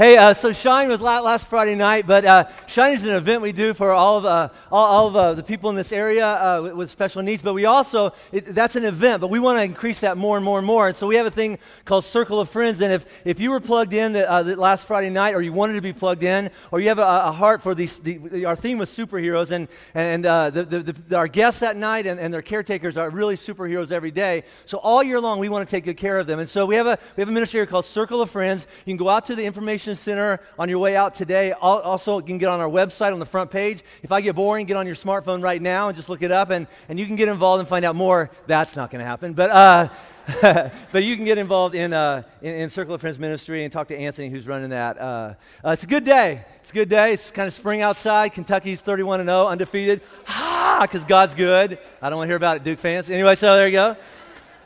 Hey, uh, so Shine was last Friday night, but uh, Shine is an event we do for all of, uh, all, all, of uh, the people in this area uh, with, with, special needs. But we also, it, that's an event, but we want to increase that more and more and more. And so we have a thing called Circle of Friends. And if, if you were plugged in the, uh, the last Friday night, or you wanted to be plugged in, or you have a, a heart for these, the, our theme was superheroes, and, and the, the, our guests that night and, and their caretakers are really superheroes every day. So all year long, we want to take good care of them. And so we have a, we have a ministry called Circle of Friends. You can go out to the information Center on your way out today. Also, you can get on our website on the front page. If I get boring, get on your smartphone right now and just look it up, and, and you can get involved and find out more. That's not going to happen. But, uh, but you can get involved in, uh, in, in, Circle of Friends Ministry and talk to Anthony, who's running that. Uh, uh, it's a good day. It's a good day. It's kind of spring outside. Kentucky's 31 0, undefeated. Ah, because God's good. I don't want to hear about it, Duke fans. Anyway, so there you go.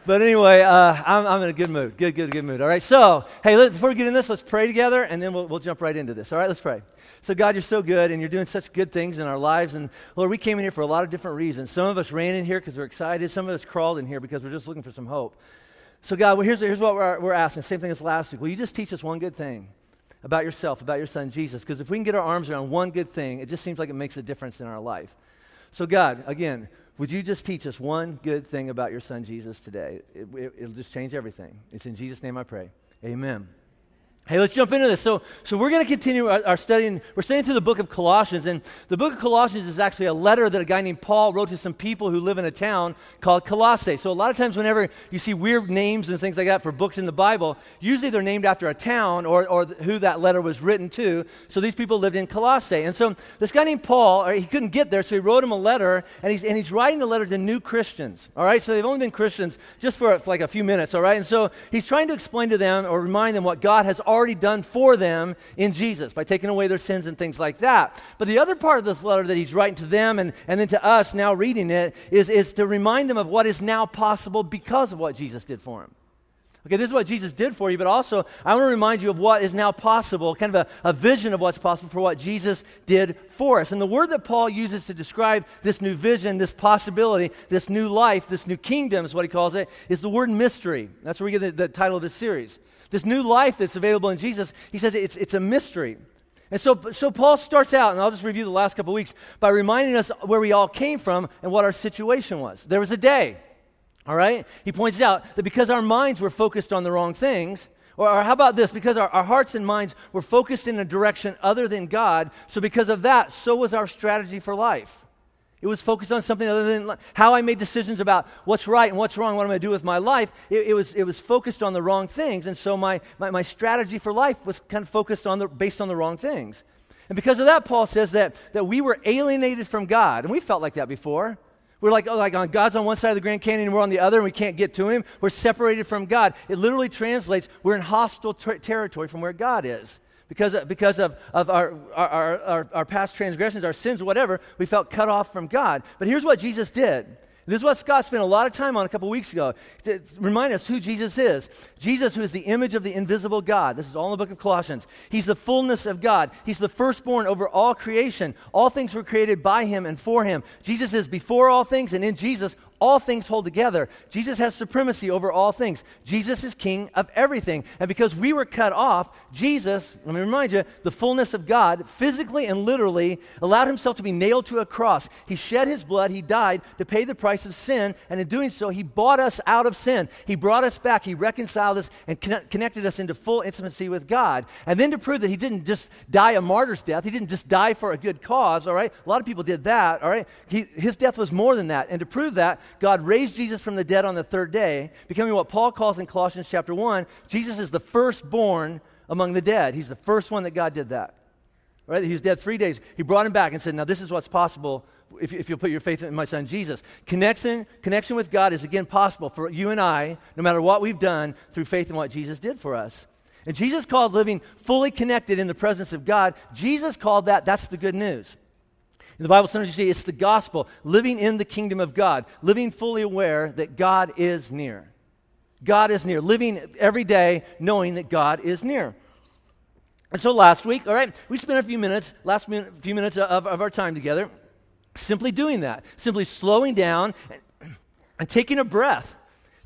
But anyway, uh, I'm, I'm, in a good mood. Good, good, good mood. All right. So, hey, let, before we get in this, let's pray together, and then we'll, we'll jump right into this. All right, let's pray. So, God, you're so good, and you're doing such good things in our lives. And Lord, we came in here for a lot of different reasons. Some of us ran in here because we're excited. Some of us crawled in here because we're just looking for some hope. So, God, well, here's, here's what we're, we're asking. Same thing as last week. Will you just teach us one good thing about yourself, about your son Jesus? Because if we can get our arms around one good thing, it just seems like it makes a difference in our life. So, God, again, would you just teach us one good thing about your son Jesus today? It, will it, just change everything. It's in Jesus' name I pray. Amen. Hey, let's jump into this. So, so we're going to continue our, our study. we're studying through the book of Colossians. And the book of Colossians is actually a letter that a guy named Paul wrote to some people who live in a town called Colossae. So, a lot of times, whenever you see weird names and things like that for books in the Bible, usually they're named after a town or, or who that letter was written to. So, these people lived in Colossae. And so, this guy named Paul, uh, he couldn't get there, so he wrote him a letter. And he's, and he's writing a letter to new Christians. All right? So, they've only been Christians just for, for like a few minutes. All right? And so, he's trying to explain to them or remind them what God has already done for them in Jesus by taking away their sins and things like that. But the other part of this letter that he's writing to them and, and then to us now reading it is, is to remind them of what is now possible because of what Jesus did for them. Okay, this is what Jesus did for you, but also I want to remind you of what is now possible, kind of a, a, vision of what's possible for what Jesus did for us. And the word that Paul uses to describe this new vision, this possibility, this new life, this new kingdom is what he calls it, is the word mystery. That's where we get the, the title of this series this new life that's available in Jesus, he says it's, it's a mystery. And so, so Paul starts out, and I'll just review the last couple weeks, by reminding us where we all came from and what our situation was. There was a day, all right? He points out that because our minds were focused on the wrong things, or, or how about this? Because our, our hearts and minds were focused in a direction other than God, so because of that, so was our strategy for life. It was focused on something other than how I made decisions about what's right and what's wrong, what I'm going to do with my life. It, it, was, it was focused on the wrong things. And so my, my, my strategy for life was kind of focused on the, based on the wrong things. And because of that, Paul says that, that we were alienated from God. And we felt like that before. We're like, oh, like on God's on one side of the Grand Canyon we're on the other and we can't get to him. We're separated from God. It literally translates we're in hostile ter- territory from where God is. Because, because of, of our, our, our, our past transgressions, our sins, whatever, we felt cut off from God. But here's what Jesus did. This is what Scott spent a lot of time on a couple weeks ago to remind us who Jesus is. Jesus, who is the image of the invisible God. This is all in the book of Colossians. He's the fullness of God. He's the firstborn over all creation. All things were created by him and for him. Jesus is before all things, and in Jesus, all things hold together. Jesus has supremacy over all things. Jesus is king of everything. And because we were cut off, Jesus, let me remind you, the fullness of God, physically and literally allowed himself to be nailed to a cross. He shed his blood, he died to pay the price of sin, and in doing so, he bought us out of sin. He brought us back, he reconciled us, and connected us into full intimacy with God. And then to prove that he didn't just die a martyr's death, he didn't just die for a good cause, all right? A lot of people did that, all right? He, his death was more than that. And to prove that, God raised Jesus from the dead on the third day, becoming what Paul calls in Colossians chapter 1, Jesus is the firstborn among the dead. He's the first one that God did that. Right? He was dead three days. He brought him back and said, Now, this is what's possible if, if you put your faith in my son Jesus. Connection, connection with God is again possible for you and I, no matter what we've done, through faith in what Jesus did for us. And Jesus called living fully connected in the presence of God, Jesus called that, that's the good news. In the Bible, sometimes you see it's the gospel, living in the kingdom of God, living fully aware that God is near. God is near, living every day knowing that God is near. And so last week, all right, we spent a few minutes, last minute, few minutes of, of our time together, simply doing that, simply slowing down and, and taking a breath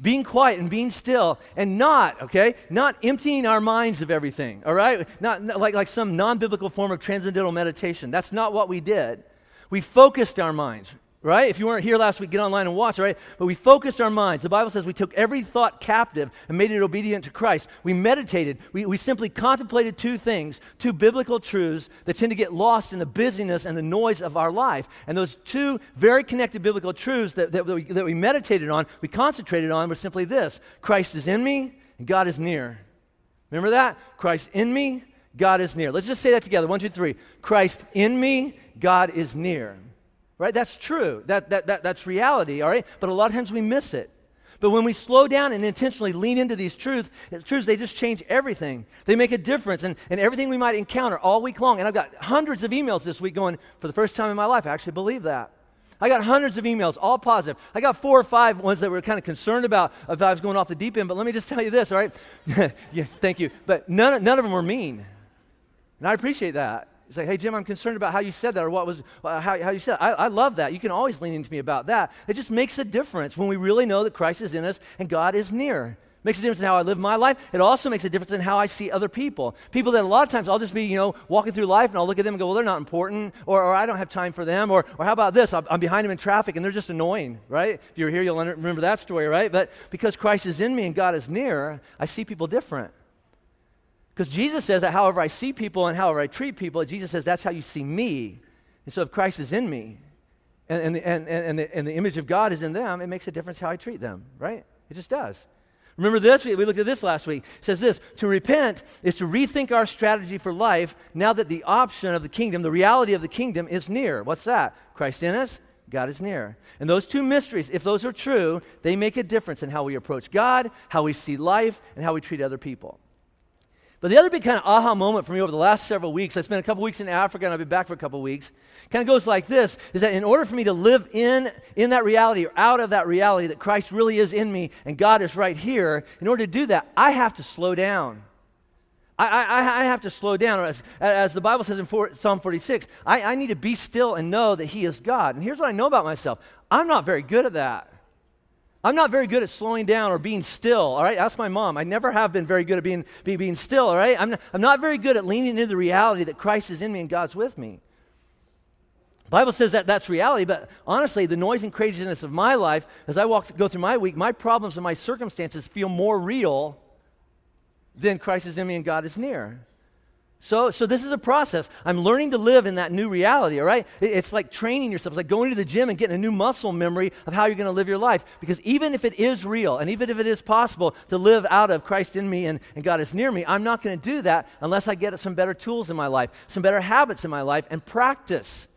being quiet and being still and not, okay, not emptying our minds of everything, all right? Not, not like, like some non biblical form of transcendental meditation. That's not what we did. We focused our minds, right? If you weren't here last week, get online and watch, right? But we focused our minds. The Bible says we took every thought captive and made it obedient to Christ. We meditated. We, we simply contemplated two things, two biblical truths that tend to get lost in the busyness and the noise of our life. And those two very connected biblical truths that, that, we, that we meditated on, we concentrated on, were simply this Christ is in me and God is near. Remember that? Christ in me, God is near. Let's just say that together. One, two, three. Christ in me, God is near right? That's true. That, that, that, that's reality, all right? But a lot of times we miss it. But when we slow down and intentionally lean into these truths, truths, they just change everything. They make a difference and, and everything we might encounter all week long. And I've got hundreds of emails this week going, for the first time in my life, I actually believe that. I got hundreds of emails, all positive. I got four or five ones that were kind of concerned about if I was going off the deep end. But let me just tell you this, all right? yes, thank you. But none, none of them were mean. And I appreciate that. He's like, hey, Jim, I'm concerned about how you said that or what was, uh, how, how you said it. I, I love that. You can always lean into me about that. It just makes a difference when we really know that Christ is in us and God is near. It makes a difference in how I live my life. It also makes a difference in how I see other people. People that a lot of times I'll just be, you know, walking through life and I'll look at them and go, well, they're not important, or, or I don't have time for them, or, or how about this? I'm, I'm behind them in traffic and they're just annoying, right? If you're here, you'll remember that story, right? But because Christ is in me and God is near, I see people different. Because Jesus says that however I see people and however I treat people, Jesus says that's how you see me. And so if Christ is in me and, and, and, and, the, and the image of God is in them, it makes a difference how I treat them, right? It just does. Remember this? We, we looked at this last week. It says this To repent is to rethink our strategy for life now that the option of the kingdom, the reality of the kingdom, is near. What's that? Christ in us, God is near. And those two mysteries, if those are true, they make a difference in how we approach God, how we see life, and how we treat other people. But the other big kind of aha moment for me over the last several weeks, I spent a couple weeks in Africa and I've been back for a couple weeks, kind of goes like this is that in order for me to live in, in that reality or out of that reality that Christ really is in me and God is right here, in order to do that, I have to slow down. I, I, I have to slow down. As, as the Bible says in four, Psalm 46, I, I need to be still and know that He is God. And here's what I know about myself I'm not very good at that. I'm not very good at slowing down or being still, all right? Ask my mom. I never have been very good at being, being, still, all right? I'm not, I'm not very good at leaning into the reality that Christ is in me and God's with me. The Bible says that that's reality, but honestly, the noise and craziness of my life, as I walk, go through my week, my problems and my circumstances feel more real than Christ is in me and God is near. So, so this is a process. I'm learning to live in that new reality, all right? It's like training yourself. It's like going to the gym and getting a new muscle memory of how you're going to live your life. Because even if it is real, and even if it is possible to live out of Christ in me and, and God is near me, I'm not going to do that unless I get some better tools in my life, some better habits in my life, and practice.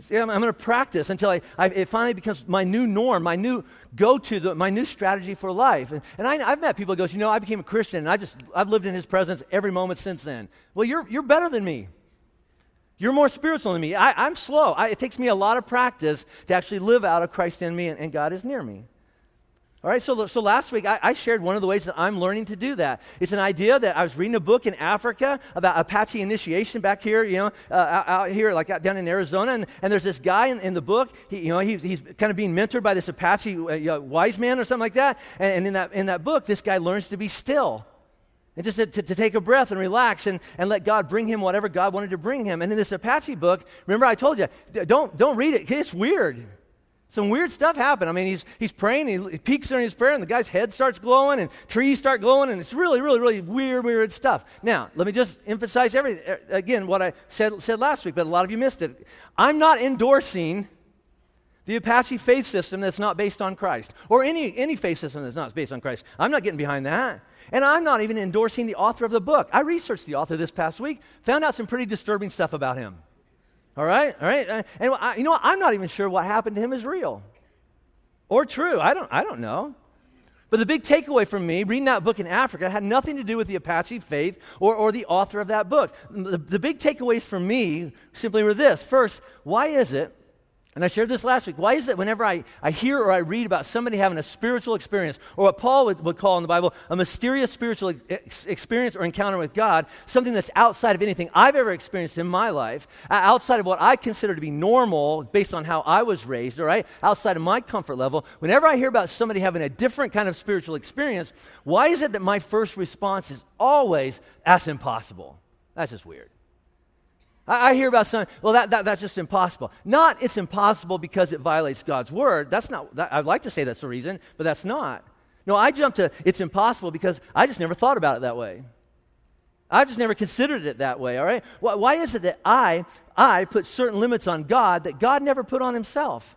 See, I'm, I'm going to practice until I, I, it finally becomes my new norm, my new go-to, my new strategy for life. And, and I, have met people who goes, you know, I became a Christian and I just, I've lived in his presence every moment since then. Well, you're, you're better than me. You're more spiritual than me. I, am slow. I, it takes me a lot of practice to actually live out of Christ in me and, and God is near me. All right, so, so last week I, I, shared one of the ways that I'm learning to do that. It's an idea that I was reading a book in Africa about Apache initiation back here, you know, uh, out, here, like out down in Arizona. And, and there's this guy in, in the book, he, you know, he, he's kind of being mentored by this Apache uh, wise man or something like that. And, and, in, that, in that book, this guy learns to be still. And just to, to, to, take a breath and relax and, and let God bring him whatever God wanted to bring him. And in this Apache book, remember I told you, don't, don't read it. It's weird. Some weird stuff happened. I mean, he's, he's praying, he, he peeks during his prayer, and the guy's head starts glowing, and trees start glowing, and it's really, really, really weird, weird stuff. Now, let me just emphasize every, uh, again what I said, said last week, but a lot of you missed it. I'm not endorsing the Apache faith system that's not based on Christ, or any, any faith system that's not based on Christ. I'm not getting behind that. And I'm not even endorsing the author of the book. I researched the author this past week, found out some pretty disturbing stuff about him. All right? All right? Uh, and I, you know what? I'm not even sure what happened to him is real or true. I don't, I don't know. But the big takeaway from me reading that book in Africa had nothing to do with the Apache faith or, or the author of that book. The, the big takeaways for me simply were this. First, why is it And I shared this last week. Why is it whenever I, I hear or I read about somebody having a spiritual experience, or what Paul would, would call in the Bible a mysterious spiritual ex- experience or encounter with God, something that's outside of anything I've ever experienced in my life, outside of what I consider to be normal based on how I was raised, all right, outside of my comfort level, whenever I hear about somebody having a different kind of spiritual experience, why is it that my first response is always, that's impossible? That's just weird. I, I hear about some, well, that, that, that's just impossible. Not it's impossible because it violates God's word. That's not, that, I'd like to say that's the reason, but that's not. No, I jump to it's impossible because I just never thought about it that way. I've just never considered it that way, all right? Why, why is it that I, I put certain limits on God that God never put on himself?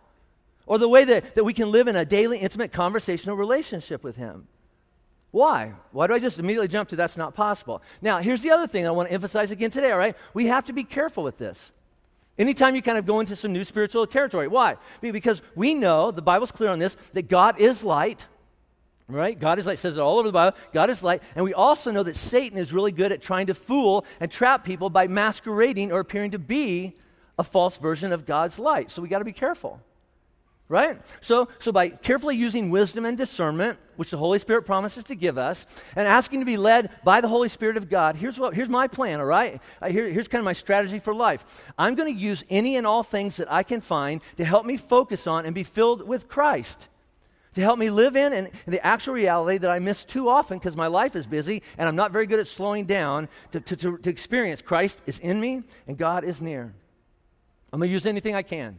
Or the way that, that we can live in a daily, intimate, conversational relationship with him? Why? Why do I just immediately jump to that's not possible? Now, here's the other thing I want to emphasize again today, all right? We have to be careful with this. Anytime you kind of go into some new spiritual territory. Why? Because we know, the Bible's clear on this, that God is light, right? God is light, says it all over the Bible. God is light. And we also know that Satan is really good at trying to fool and trap people by masquerading or appearing to be a false version of God's light. So we got to be careful right? So, so by carefully using wisdom and discernment, which the Holy Spirit promises to give us, and asking to be led by the Holy Spirit of God, here's, what, here's my plan, all right? Uh, here, here's kind of my strategy for life. I'm going to use any and all things that I can find to help me focus on and be filled with Christ. To help me live in, and, the actual reality that I miss too often because my life is busy and I'm not very good at slowing down to, to, to, to experience Christ is in me and God is near. I'm going to use anything I can.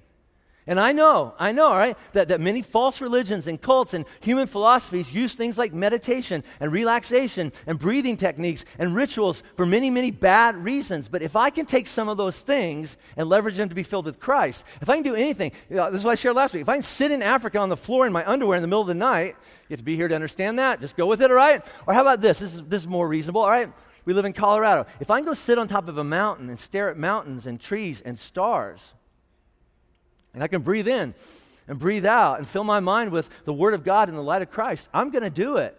And I know, I know, right, that, that many false religions and cults and human philosophies use things like meditation and relaxation and breathing techniques and rituals for many, many bad reasons. But if I can take some of those things and leverage them to be filled with Christ, if I can do anything, you know, this is what I shared last week. If I can sit in Africa on the floor in my underwear in the middle of the night, you have to be here to understand that. Just go with it, all right? Or how about this? This is, this is more reasonable, all right? We live in Colorado. If I can go sit on top of a mountain and stare at mountains and trees and stars, and I can breathe in and breathe out and fill my mind with the Word of God and the light of Christ, I'm going to do it.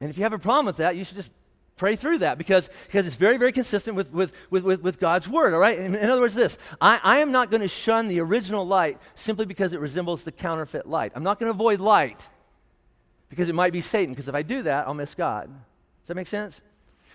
And if you have a problem with that, you should just pray through that because, because it's very, very consistent with, with, with, with, God's Word, all right? In, in other words, this I, I am not going to shun the original light simply because it resembles the counterfeit light. I'm not going to avoid light because it might be Satan, because if I do that, I'll miss God. Does that make sense?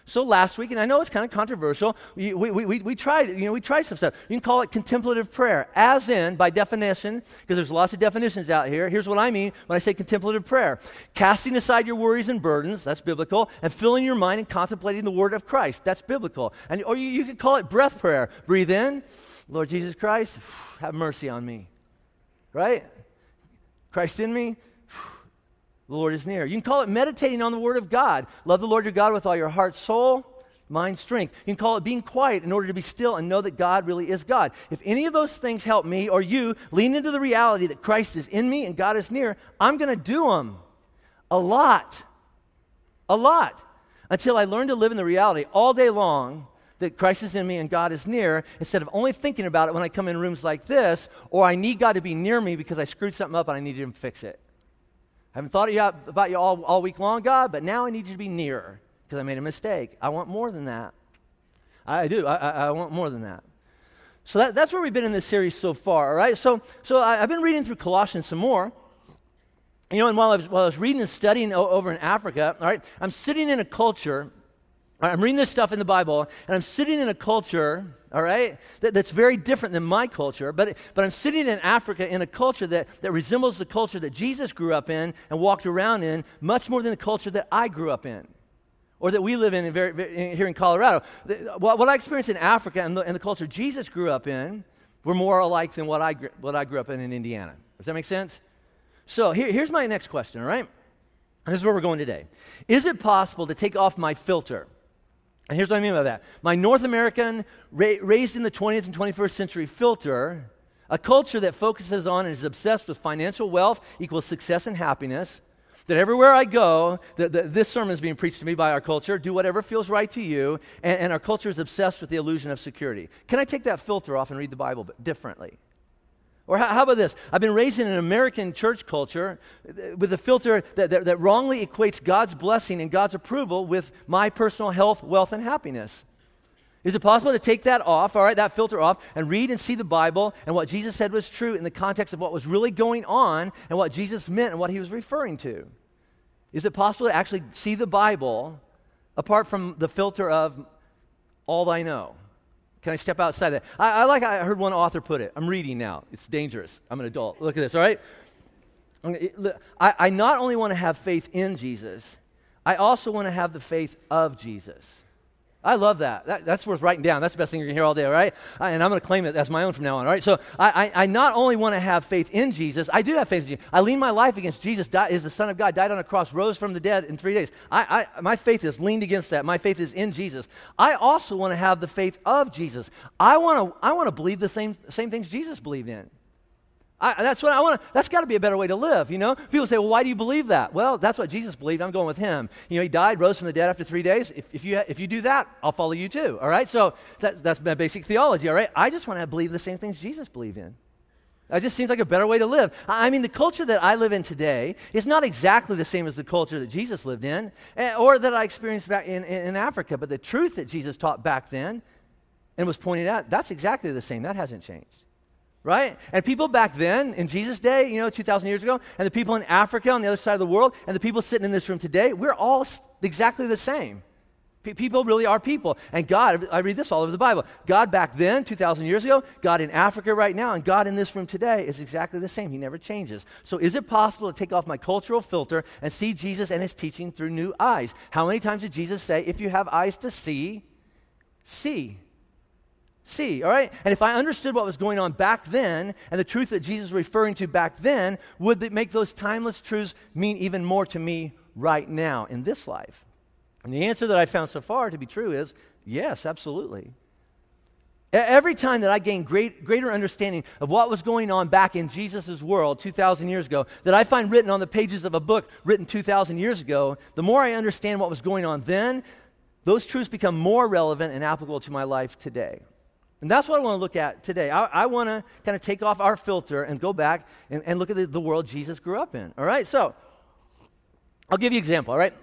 So last week, and I know it's kind of controversial, we, we, we, we tried, you know, we tried some stuff. You can call it contemplative prayer, as in, by definition, because there's lots of definitions out here. Here's what I mean when I say contemplative prayer. Casting aside your worries and burdens, that's biblical, and filling your mind and contemplating the word of Christ, that's biblical. And, or you, you could call it breath prayer. Breathe in, Lord Jesus Christ, have mercy on me. Right? Christ in me, the Lord is near. You can call it meditating on the Word of God. Love the Lord your God with all your heart, soul, mind, strength. You can call it being quiet in order to be still and know that God really is God. If any of those things help me or you lean into the reality that Christ is in me and God is near, I'm going to do them a lot. A lot. Until I learn to live in the reality all day long that Christ is in me and God is near, instead of only thinking about it when I come in rooms like this, or I need God to be near me because I screwed something up and I need Him to fix it. I haven't thought about you all, all week long, God, but now I need you to be nearer because I made a mistake. I want more than that. I do. I, I, I want more than that. So that, that's where we've been in this series so far, all right? So, so I, have been reading through Colossians some more. You know, and while I was, while I was reading and studying o- over in Africa, all right, I'm sitting in a culture I'm reading this stuff in the Bible, and I'm sitting in a culture, all right, that, that's very different than my culture, but, but I'm sitting in Africa in a culture that, that resembles the culture that Jesus grew up in and walked around in much more than the culture that I grew up in or that we live in, in, very, in here in Colorado. what, what, I experienced in Africa and the, and the, culture Jesus grew up in were more alike than what I, what I grew up in in Indiana. Does that make sense? So here, here's my next question, all right? This is where we're going today. Is it possible to take off my filter? And here's what I mean by that. My North American, ra- raised in the 20th and 21st century filter, a culture that focuses on and is obsessed with financial wealth equals success and happiness, that everywhere I go, that, that this sermon is being preached to me by our culture, do whatever feels right to you, and, and our culture is obsessed with the illusion of security. Can I take that filter off and read the Bible differently? Or how, about this? I've been raised in an American church culture with a filter that, that, that, wrongly equates God's blessing and God's approval with my personal health, wealth, and happiness. Is it possible to take that off, all right, that filter off, and read and see the Bible and what Jesus said was true in the context of what was really going on and what Jesus meant and what he was referring to? Is it possible to actually see the Bible apart from the filter of all I know? Can I step outside that? I, I like I heard one author put it. I'm reading now. It's dangerous. I'm an adult. Look at this, all right? I, I not only want to have faith in Jesus, I also want to have the faith of Jesus. I love that. that. That's worth writing down. That's the best thing you're going to hear all day, all right? I, and I'm going to claim it as my own from now on, all right? So I, I, I, not only want to have faith in Jesus, I do have faith in Jesus. I lean my life against Jesus, is the Son of God, died on a cross, rose from the dead in three days. I, I, my faith is leaned against that. My faith is in Jesus. I also want to have the faith of Jesus. I want to, I want to believe the same, same things Jesus believed in. I, that's what I want. To, that's got to be a better way to live. You know, people say, "Well, why do you believe that?" Well, that's what Jesus believed. I'm going with him. You know, he died, rose from the dead after three days. If, if you if you do that, I'll follow you too. All right. So that, that's my basic theology. All right. I just want to believe the same things Jesus believed in. It just seems like a better way to live. I mean, the culture that I live in today is not exactly the same as the culture that Jesus lived in eh, or that I experienced back in, in, in Africa. But the truth that Jesus taught back then and was pointed out, that's exactly the same. That hasn't changed right? And people back then, in Jesus' day, you know, 2,000 years ago, and the people in Africa on the other side of the world, and the people sitting in this room today, we're all exactly the same. People really are people. And God, I read this all over the Bible. God back then, 2,000 years ago, God in Africa right now, and God in this room today is exactly the same. He never changes. So is it possible to take off my cultural filter and see Jesus and his teaching through new eyes? How many times did Jesus say, if you have eyes to see, see? See, all right? And if I understood what was going on back then and the truth that Jesus was referring to back then, would it make those timeless truths mean even more to me right now in this life? And the answer that I found so far to be true is yes, absolutely. Every time that I gain great, greater understanding of what was going on back in Jesus' world 2,000 years ago, that I find written on the pages of a book written 2,000 years ago, the more I understand what was going on then, those truths become more relevant and applicable to my life today. And that's what I want to look at today. I, I want to kind of take off our filter and go back and, and look at the, the, world Jesus grew up in. All right? So, I'll give you an example, all right?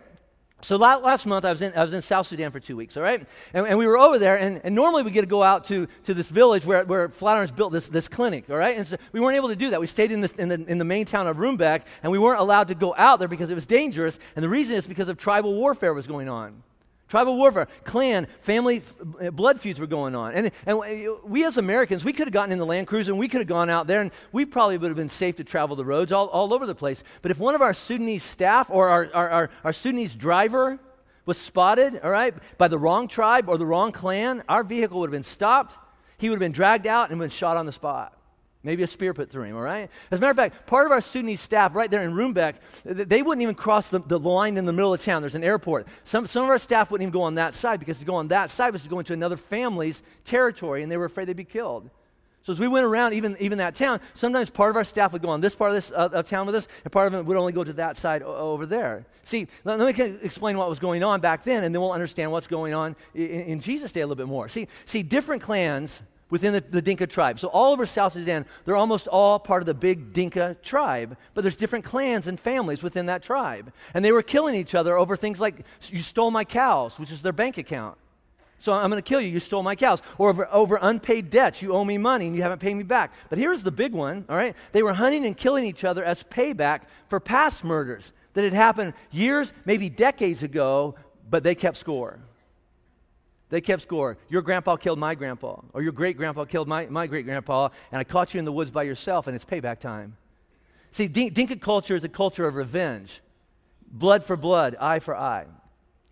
So last month I was in, I was in South Sudan for two weeks, all right? And, and we were over there, and, and, normally we get to go out to, to this village where, where Flatirons built this, this clinic, all right? And so we weren't able to do that. We stayed in, this, in, the, in the main town of Rumbek, and we weren't allowed to go out there because it was dangerous. And the reason is because of tribal warfare was going on. Tribal warfare, clan, family, uh, blood feuds were going on. And, and we as Americans, we could have gotten in the Land Cruiser and we could have gone out there and we probably would have been safe to travel the roads all, all over the place. But if one of our Sudanese staff or our, our, our, our Sudanese driver was spotted, all right, by the wrong tribe or the wrong clan, our vehicle would have been stopped. He would have been dragged out and been shot on the spot. Maybe a spear put through him, all right? As a matter of fact, part of our Sudanese staff right there in Rumbek, they wouldn't even cross the, the line in the middle of town. There's an airport. Some, some of our staff wouldn't even go on that side because to go on that side was to go into another family's territory and they were afraid they'd be killed. So as we went around even, even that town, sometimes part of our staff would go on this part of this uh, of town with us, and part of it would only go to that side o- over there. See, let, let, me explain what was going on back then, and then we'll understand what's going on in, in Jesus' day a little bit more. See, see, different clans within the, the, Dinka tribe. So all over South Sudan, they're almost all part of the big Dinka tribe, but there's different clans and families within that tribe. And they were killing each other over things like, you stole my cows, which is their bank account. So I'm going to kill you. You stole my cows. Or over, over unpaid debts. You owe me money and you haven't paid me back. But here's the big one, all right? They were hunting and killing each other as payback for past murders that had happened years, maybe decades ago, but they kept score. They kept score. Your grandpa killed my grandpa, or your great grandpa killed my, my great grandpa, and I caught you in the woods by yourself, and it's payback time. See, Dinka culture is a culture of revenge blood for blood, eye for eye.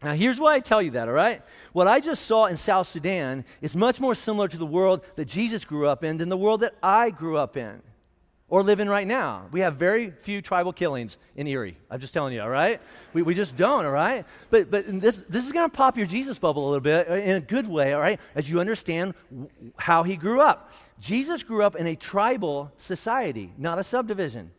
Now, here's why I tell you that, all right? What I just saw in South Sudan is much more similar to the world that Jesus grew up in than the world that I grew up in or live in right now. We have very few tribal killings in Erie. I'm just telling you, all right? We, we just don't, all right? But, but this, this is going to pop your Jesus bubble a little bit uh, in a good way, all right, as you understand how he grew up. Jesus grew up in a tribal society, not a subdivision.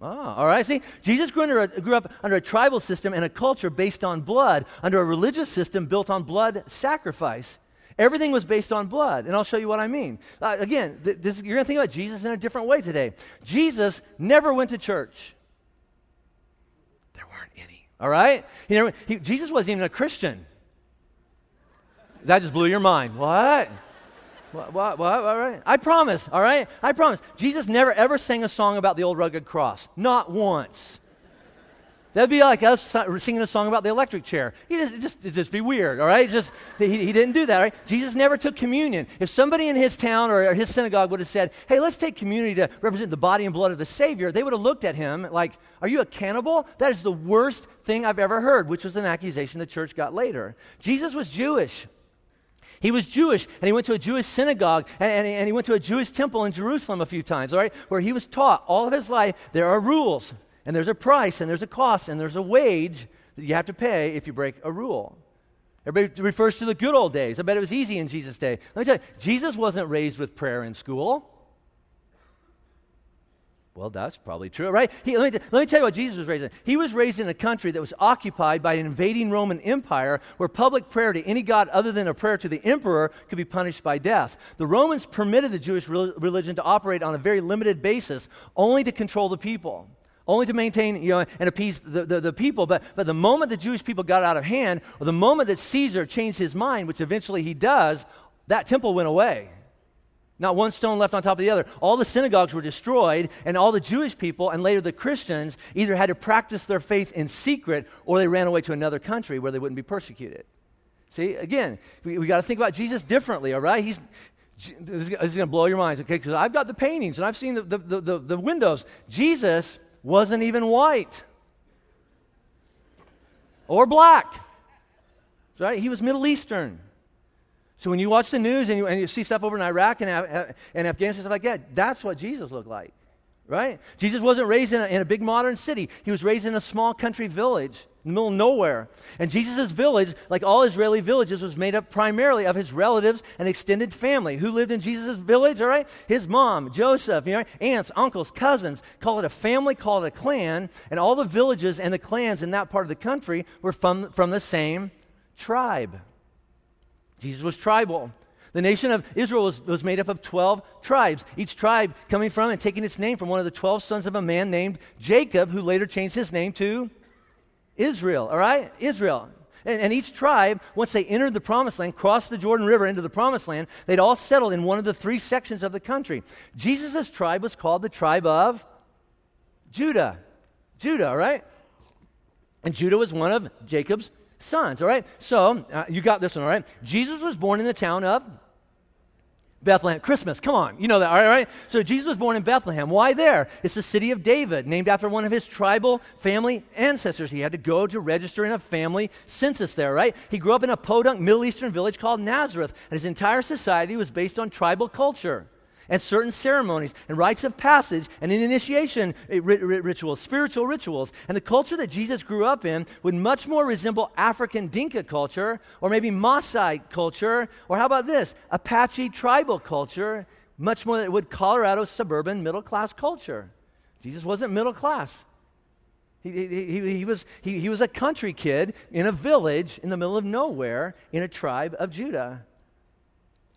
Ah, all right. See, Jesus grew, under a, grew up under a tribal system and a culture based on blood, under a religious system built on blood sacrifice. Everything was based on blood, and I'll show you what I mean. Uh, again, th- this, you're going to think about Jesus in a different way today. Jesus never went to church. There weren't any. All right? He never, he, Jesus wasn't even a Christian. That just blew your mind. What? What, what, what, all right. I promise, all right? I promise. Jesus never ever sang a song about the old rugged cross. Not once. That'd be like us singing a song about the electric chair. He just, just, just be weird, all right? just, he, he didn't do that, right? Jesus never took communion. If somebody in his town or his synagogue would have said, hey, let's take community to represent the body and blood of the Savior, they would have looked at him like, are you a cannibal? That is the worst thing I've ever heard, which was an accusation the church got later. Jesus was Jewish. He was Jewish, and he went to a Jewish synagogue, and, and, he went to a Jewish temple in Jerusalem a few times, all right, where he was taught all of his life there are rules and there's a price and there's a cost and there's a wage that you have to pay if you break a rule. Everybody refers to the good old days. I bet it was easy in Jesus' day. Let me tell you, Jesus wasn't raised with prayer in school. Well, that's probably true, right? He, let, me, let me tell you what Jesus was raised in. He was raised in a country that was occupied by an invading Roman Empire where public prayer to any god other than a prayer to the emperor could be punished by death. The Romans permitted the Jewish religion to operate on a very limited basis, only to control the people only to maintain you know, and appease the, the, the, people. But, but the moment the Jewish people got out of hand, or the moment that Caesar changed his mind, which eventually he does, that temple went away. Not one stone left on top of the other. All the synagogues were destroyed, and all the Jewish people and later the Christians either had to practice their faith in secret or they ran away to another country where they wouldn't be persecuted. See, again, we, we got to think about Jesus differently, all right? He's, this is, going to blow your minds, okay? Because I've got the paintings and I've seen the, the, the, the windows. Jesus wasn't even white or black. Right? He was Middle Eastern. So when you watch the news and you, and you see stuff over in Iraq and, and Afghanistan, stuff like that, that's what Jesus looked like. Right? Jesus wasn't raised in a, in a big modern city, he was raised in a small country village in the middle of nowhere. And Jesus' village, like all Israeli villages, was made up primarily of his relatives and extended family. Who lived in Jesus' village? All right? His mom, Joseph, you know, aunts, uncles, cousins. Call it a family, call it a clan. And all the villages and the clans in that part of the country were from, from the same tribe. Jesus was tribal. The nation of Israel was, was, made up of 12 tribes, each tribe coming from and taking its name from one of the 12 sons of a man named Jacob, who later changed his name to Israel, all right? Israel. And, and, each tribe, once they entered the promised land, crossed the Jordan River into the promised land, they'd all settled in one of the three sections of the country. Jesus' tribe was called the tribe of Judah. Judah, all right? And Judah was one of Jacob's sons, all right? So, uh, you got this one, all right? Jesus was born in the town of Bethlehem. Christmas, come on. You know that, all right? So Jesus was born in Bethlehem. Why there? It's the city of David, named after one of his tribal family ancestors. He had to go to register in a family census there, right? He grew up in a podunk Middle Eastern village called Nazareth, and his entire society was based on tribal culture and certain ceremonies and rites of passage and initiation eh, rituals, spiritual rituals. And the culture that Jesus grew up in would much more resemble African Dinka culture or maybe Maasai culture, or how about this? Apache tribal culture, much more than it would Colorado suburban middle class culture. Jesus wasn't middle class. He, he, he, was, he, he was a country kid in a village in the middle of nowhere in a tribe of Judah.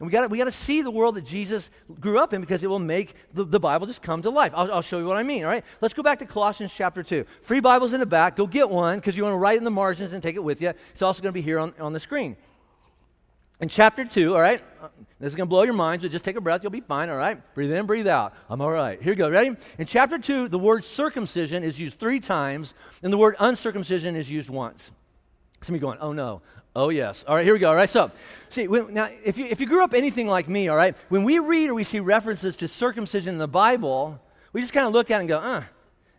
And we got we to see the world that Jesus grew up in because it will make the, the Bible just come to life. I'll, I'll, show you what I mean, all right? Let's go back to Colossians chapter 2. Free Bibles in the back. Go get one because you want to write in the margins and take it with you. It's also going to be here on, on the screen. In chapter 2, all right? This is going to blow your mind, so just take a breath. You'll be fine, all right? Breathe in, breathe out. I'm all right. Here you go. Ready? In chapter 2, the word circumcision is used three times, and the word uncircumcision is used once. Some of you going, oh no, Oh, yes. All right, here we go. All right, so, see, when, now, if you, if you grew up anything like me, all right, when we read or we see references to circumcision in the Bible, we just kind of look at it and go, uh.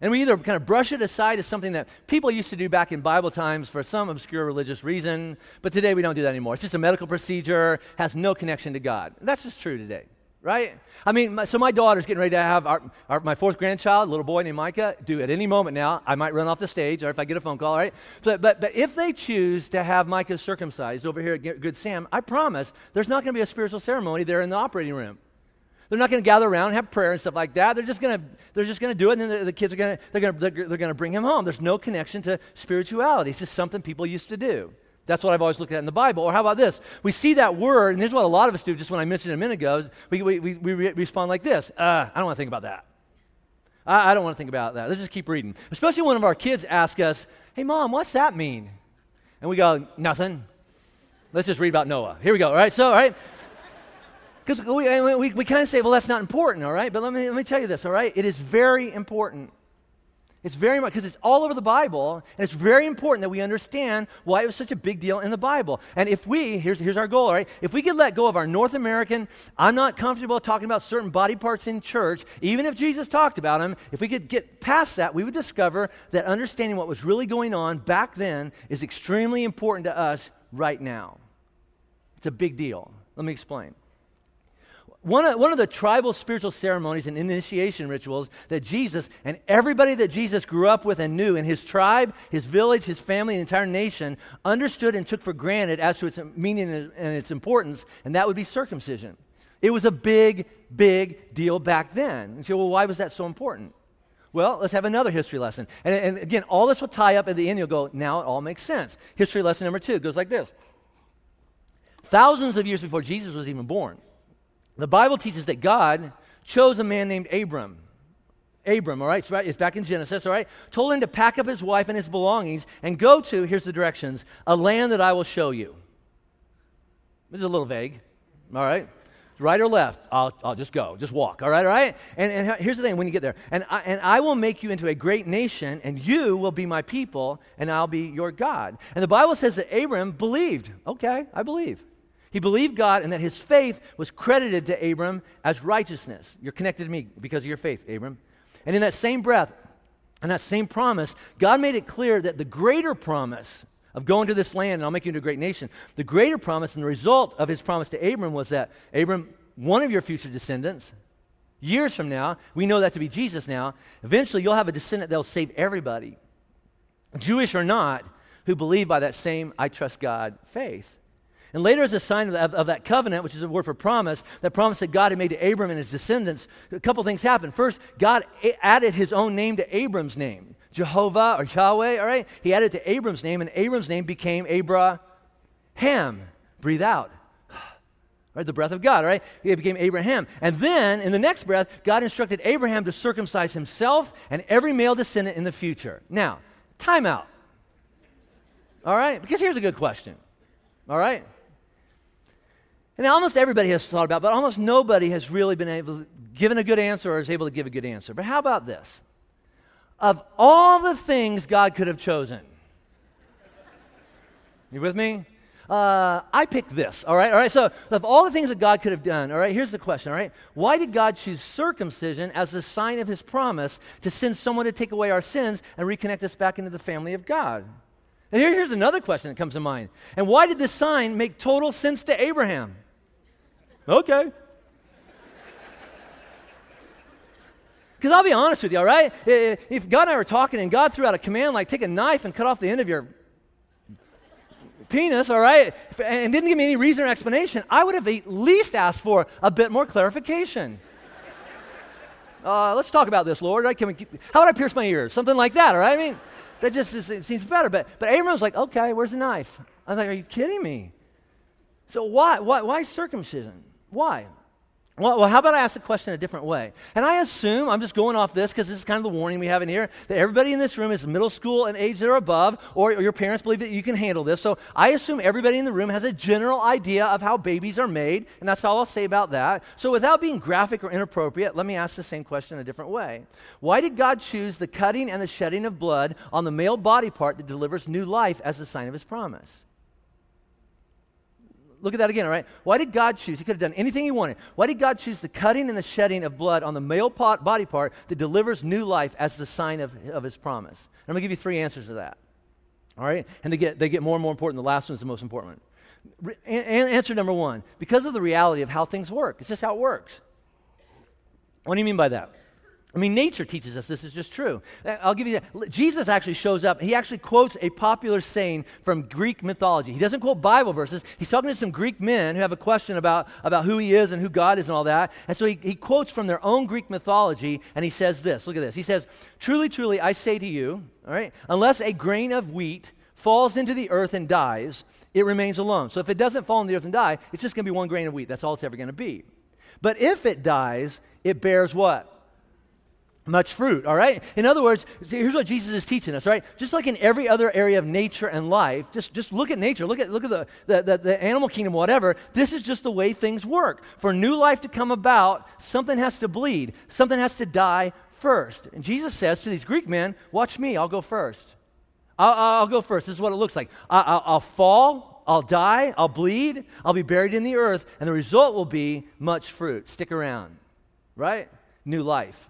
And we either kind of brush it aside as something that people used to do back in Bible times for some obscure religious reason, but today we don't do that anymore. It's just a medical procedure, has no connection to God. That's just true today right? I mean, my, so my daughter's getting ready to have our, our, my fourth grandchild, a little boy named Micah, due at any moment now. I might run off the stage or if I get a phone call, right? So, but, but if they choose to have Micah circumcised over here at Good Sam, I promise there's not going to be a spiritual ceremony there in the operating room. They're not going to gather around and have prayer and stuff like that. They're just going to they're just going to do it, and then the, the kids are going to they're going to they're, they're going to bring him home. There's no connection to spirituality. It's just something people used to do. That's what I've always looked at in the Bible. Or how about this? We see that word, and is what a lot of us do, just when I mentioned a minute ago, we, we, we, we respond like this uh, I don't want to think about that. I, I don't want to think about that. Let's just keep reading. Especially when one of our kids ask us, Hey, mom, what's that mean? And we go, Nothing. Let's just read about Noah. Here we go, all right? So, all right. Because we, we, we kind of say, well, that's not important, all right? But let me, let me tell you this, all right? It is very important. It's very much, because it's all over the Bible, and it's very important that we understand why it was such a big deal in the Bible. And if we, here's, here's our goal, right? If we could let go of our North American, I'm not comfortable talking about certain body parts in church, even if Jesus talked about them, if we could get past that, we would discover that understanding what was really going on back then is extremely important to us right now. It's a big deal. Let me explain. One of, one of the tribal spiritual ceremonies and initiation rituals that Jesus and everybody that Jesus grew up with and knew in his tribe, his village, his family, and entire nation understood and took for granted as to its meaning and its importance, and that would be circumcision. It was a big, big deal back then. And so, well, why was that so important? Well, let's have another history lesson. And, and again, all this will tie up at the end. You'll go, now it all makes sense. History lesson number two goes like this Thousands of years before Jesus was even born, the Bible teaches that God chose a man named Abram. Abram, all right, it's back in Genesis, all right, told him to pack up his wife and his belongings and go to, here's the directions, a land that I will show you. This is a little vague, all right? Right or left? I'll, I'll just go, just walk, all right, all right? And, and here's the thing when you get there, and I, and I will make you into a great nation, and you will be my people, and I'll be your God. And the Bible says that Abram believed. Okay, I believe. He believed God and that his faith was credited to Abram as righteousness. You're connected to me because of your faith, Abram. And in that same breath, and that same promise, God made it clear that the greater promise of going to this land and I'll make you into a great nation, the greater promise and the result of his promise to Abram was that, Abram, one of your future descendants, years from now, we know that to be Jesus now, eventually you'll have a descendant that'll save everybody, Jewish or not, who believe by that same I trust God faith. And later, as a sign of, of, of, that covenant, which is a word for promise, that promise that God had made to Abram and his descendants, a couple things happened. First, God added his own name to Abram's name Jehovah or Yahweh, all right? He added to Abram's name, and Abram's name became Abraham. Breathe out. Right, the breath of God, right? It became Abraham. And then, in the next breath, God instructed Abraham to circumcise himself and every male descendant in the future. Now, time out. All right? Because here's a good question. All right? And almost everybody has thought about, but almost nobody has really been able given a good answer or is able to give a good answer. But how about this? Of all the things God could have chosen, you with me? Uh, I picked this, all right? All right, so of all the things that God could have done, all right, here's the question, all right? Why did God choose circumcision as a sign of his promise to send someone to take away our sins and reconnect us back into the family of God? And here, here's another question that comes to mind. And why did this sign make total sense to Abraham? Okay. Because I'll be honest with you, all right? If God and I were talking and God threw out a command like take a knife and cut off the end of your penis, all right, and didn't give me any reason or explanation, I would have at least asked for a bit more clarification. Uh, let's talk about this, Lord. Right? Can we how would I pierce my ears? Something like that, all right? I mean, that just is, seems better. But, but Abraham's like, okay, where's the knife? I'm like, are you kidding me? So why, why, why circumcision? Why? Well, well, how about I ask the question a different way? And I assume, I'm just going off this because this is kind of the warning we have in here, that everybody in this room is middle school and age or above, or, or your parents believe that you can handle this. So I assume everybody in the room has a general idea of how babies are made, and that's all I'll say about that. So without being graphic or inappropriate, let me ask the same question a different way. Why did God choose the cutting and the shedding of blood on the male body part that delivers new life as a sign of his promise? Look at that again, all right? Why did God choose? He could have done anything he wanted. Why did God choose the cutting and the shedding of blood on the male pot, body part that delivers new life as the sign of, of his promise? And I'm going to give you three answers to that. All right? And they get, they get more and more important. The last one is the most important one. answer number one because of the reality of how things work. It's just how it works. What do you mean by that? I mean, nature teaches us this is just true. Uh, I'll give you that. Jesus actually shows up. He actually quotes a popular saying from Greek mythology. He doesn't quote Bible verses. He's talking to some Greek men who have a question about, about who he is and who God is and all that. And so he, he quotes from their own Greek mythology and he says this. Look at this. He says, Truly, truly, I say to you, all right, unless a grain of wheat falls into the earth and dies, it remains alone. So if it doesn't fall in the earth and die, it's just going to be one grain of wheat. That's all it's ever going to be. But if it dies, it bears what? Much fruit, all right? In other words, here's what Jesus is teaching us, right? Just like in every other area of nature and life, just, just look at nature, look at, look at the, the, the, the animal kingdom, whatever. This is just the way things work. For new life to come about, something has to bleed, something has to die first. And Jesus says to these Greek men, Watch me, I'll go first. I'll, I'll go first. This is what it looks like. I, will fall, I'll die, I'll bleed, I'll be buried in the earth, and the result will be much fruit. Stick around, right? New life.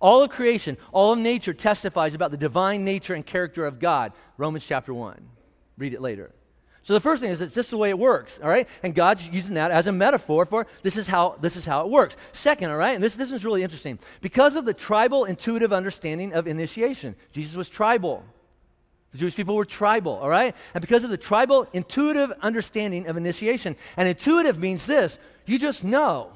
All of creation, all of nature testifies about the divine nature and character of God. Romans chapter 1. Read it later. So the first thing is it's just the way it works, all right? And God's using that as a metaphor for this is how this is how it works. Second, all right, and this, this is really interesting. Because of the tribal intuitive understanding of initiation, Jesus was tribal. The Jewish people were tribal, all right? And because of the tribal intuitive understanding of initiation, and intuitive means this you just know.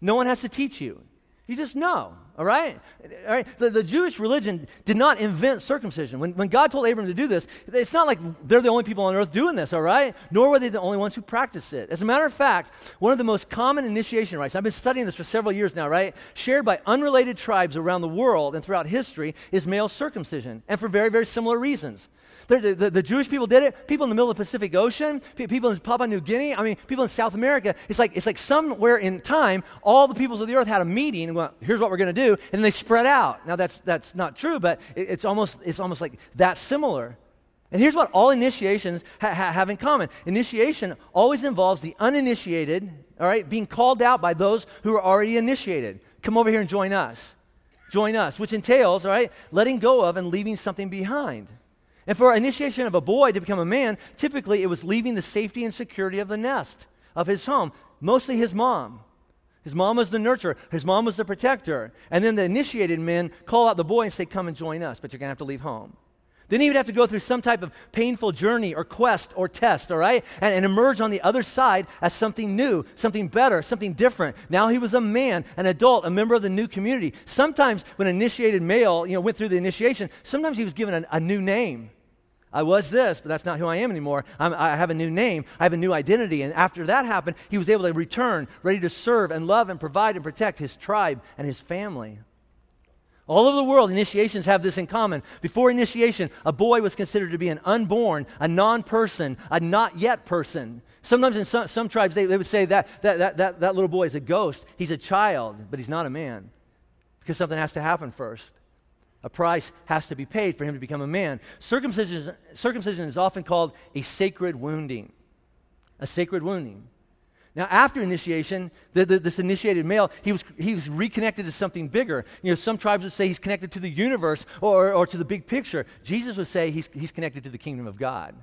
No one has to teach you. You just know. All right? All right? The, Jewish religion did not invent circumcision. When, when God told Abram to do this, it's not like they're the only people on earth doing this, all right? Nor were they the only ones who practiced it. As a matter of fact, one of the most common initiation rites, I've been studying this for several years now, right? Shared by unrelated tribes around the world and throughout history is male circumcision, and for very, very similar reasons. The, the, the, Jewish people did it. People in the middle of the Pacific Ocean, people in Papua New Guinea, I mean, people in South America. It's like, it's like somewhere in time, all the peoples of the earth had a meeting and went, here's what we're going to do. And they spread out. Now, that's, that's not true, but it, it's, almost, it's almost like that similar. And here's what all initiations ha- ha- have in common initiation always involves the uninitiated, all right, being called out by those who are already initiated. Come over here and join us. Join us, which entails, all right, letting go of and leaving something behind. And for initiation of a boy to become a man, typically it was leaving the safety and security of the nest, of his home, mostly his mom. His mom was the nurturer, his mom was the protector. And then the initiated men call out the boy and say, Come and join us, but you're going to have to leave home. Then he would have to go through some type of painful journey or quest or test, all right? And, and, emerge on the other side as something new, something better, something different. Now he was a man, an adult, a member of the new community. Sometimes when initiated male, you know, went through the initiation, sometimes he was given a, a new name. I was this, but that's not who I am anymore. I'm, i have a new name. I have a new identity. And after that happened, he was able to return, ready to serve and love and provide and protect his tribe and his family. All over the world, initiations have this in common. Before initiation, a boy was considered to be an unborn, a non person, a not yet person. Sometimes in some, some tribes, they, they would say that, that, that, that, that little boy is a ghost. He's a child, but he's not a man because something has to happen first. A price has to be paid for him to become a man. Circumcision, circumcision is often called a sacred wounding. A sacred wounding. Now, after initiation, the, the, this initiated male, he was, he was reconnected to something bigger. You know, some tribes would say he's connected to the universe or, or to the big picture. Jesus would say he's, he's connected to the kingdom of God.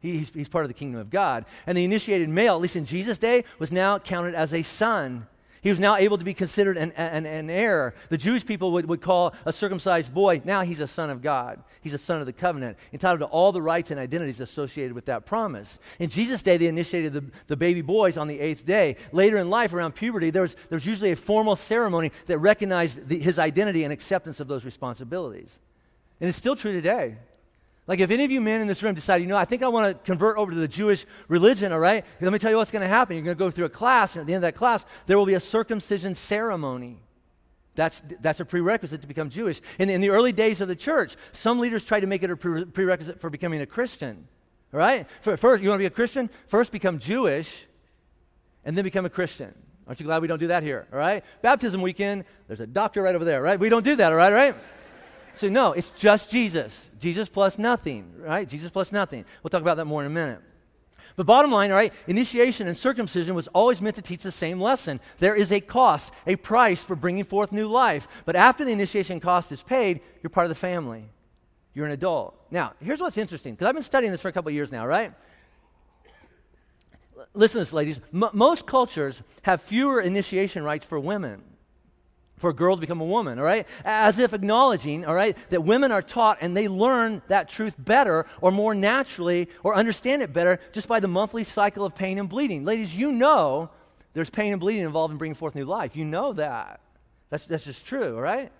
He, he's, he's part of the kingdom of God. And the initiated male, at least in Jesus' day, was now counted as a son he was now able to be considered an, an, an heir. The Jewish people would, would call a circumcised boy, now he's a son of God. He's a son of the covenant, entitled to all the rights and identities associated with that promise. In Jesus' day, they initiated the, the baby boys on the eighth day. Later in life, around puberty, there was, there was usually a formal ceremony that recognized the, his identity and acceptance of those responsibilities. And it's still true today. Like, if any of you men in this room decide, you know, I think I want to convert over to the Jewish religion, all right? Let me tell you what's going to happen. You're going to go through a class, and at the end of that class, there will be a circumcision ceremony. That's, that's a prerequisite to become Jewish. In, in the early days of the church, some leaders tried to make it a pre- prerequisite for becoming a Christian. All right? For, first, you want to be a Christian? First, become Jewish, and then become a Christian. Aren't you glad we don't do that here? All right? Baptism weekend, there's a doctor right over there, right? We don't do that, all right? Right? So, no, it's just Jesus. Jesus plus nothing, right? Jesus plus nothing. We'll talk about that more in a minute. But bottom line, right, initiation and circumcision was always meant to teach the same lesson. There is a cost, a price for bringing forth new life. But after the initiation cost is paid, you're part of the family. You're an adult. Now, here's what's interesting, because I've been studying this for a couple years now, right? Listen to this, ladies. M- most cultures have fewer initiation rites for women for a girl to become a woman, all right? As if acknowledging, all right, that women are taught and they learn that truth better or more naturally or understand it better just by the monthly cycle of pain and bleeding. Ladies, you know there's pain and bleeding involved in bringing forth new life. You know that. That's, that's just true, all right?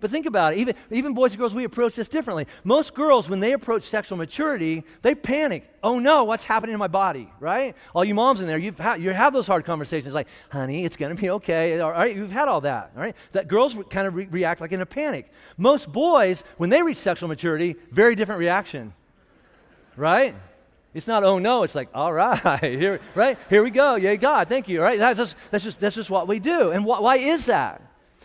But think about it. Even, even boys and girls, we approach this differently. Most girls, when they approach sexual maturity, they panic. Oh no, what's happening in my body, right? All you moms in there, you've ha- you have those hard conversations like, honey, it's going to be okay. All right, you've had all that, all right? That girls kind of re- react like in a panic. Most boys, when they reach sexual maturity, very different reaction, right? It's not, oh no, it's like, all right, here, right? Here we go. Yay, God, thank you, all right? That's just, that's just, that's just what we do. And wh- why is that?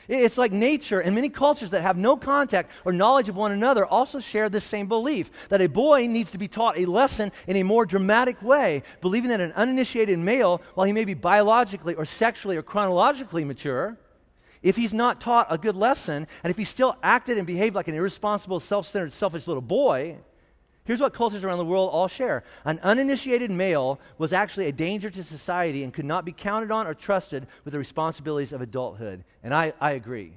It's like nature, and many cultures that have no contact or knowledge of one another also share this same belief that a boy needs to be taught a lesson in a more dramatic way, believing that an uninitiated male, while he may be biologically or sexually or chronologically mature, if he's not taught a good lesson, and if he still acted and behaved like an irresponsible, self centered, selfish little boy, Here's what cultures around the world all share an uninitiated male was actually a danger to society and could not be counted on or trusted with the responsibilities of adulthood. And I, I agree.